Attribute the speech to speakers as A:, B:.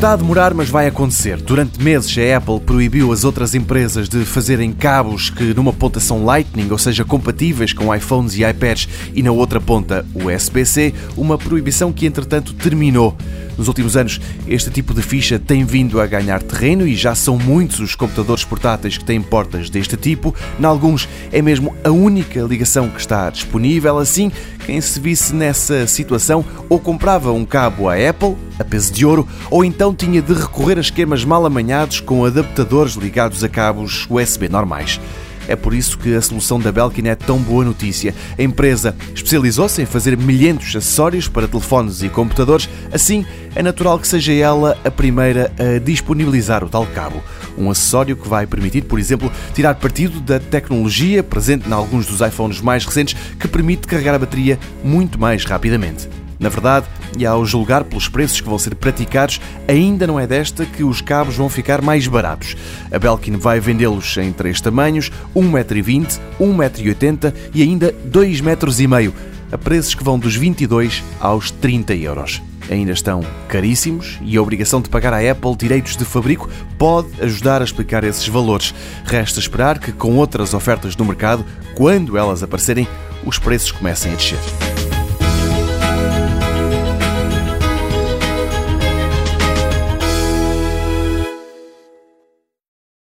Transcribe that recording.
A: Está a demorar, mas vai acontecer. Durante meses, a Apple proibiu as outras empresas de fazerem cabos que numa ponta são Lightning, ou seja, compatíveis com iPhones e iPads, e na outra ponta USB-C, uma proibição que entretanto terminou. Nos últimos anos, este tipo de ficha tem vindo a ganhar terreno e já são muitos os computadores portáteis que têm portas deste tipo. Em alguns, é mesmo a única ligação que está disponível. Assim, quem se visse nessa situação ou comprava um cabo à Apple, a peso de ouro, ou então tinha de recorrer a esquemas mal amanhados com adaptadores ligados a cabos USB normais. É por isso que a solução da Belkin é tão boa notícia. A empresa especializou-se em fazer milhentos acessórios para telefones e computadores, assim é natural que seja ela a primeira a disponibilizar o tal cabo. Um acessório que vai permitir, por exemplo, tirar partido da tecnologia presente em alguns dos iPhones mais recentes que permite carregar a bateria muito mais rapidamente. Na verdade, e ao julgar pelos preços que vão ser praticados, ainda não é desta que os cabos vão ficar mais baratos. A Belkin vai vendê-los em três tamanhos: 1,20m, 1,80m e ainda 2,5m, a preços que vão dos 22 aos 30 euros ainda estão caríssimos e a obrigação de pagar à Apple direitos de fabrico pode ajudar a explicar esses valores. Resta esperar que, com outras ofertas no mercado, quando elas aparecerem, os preços comecem a descer.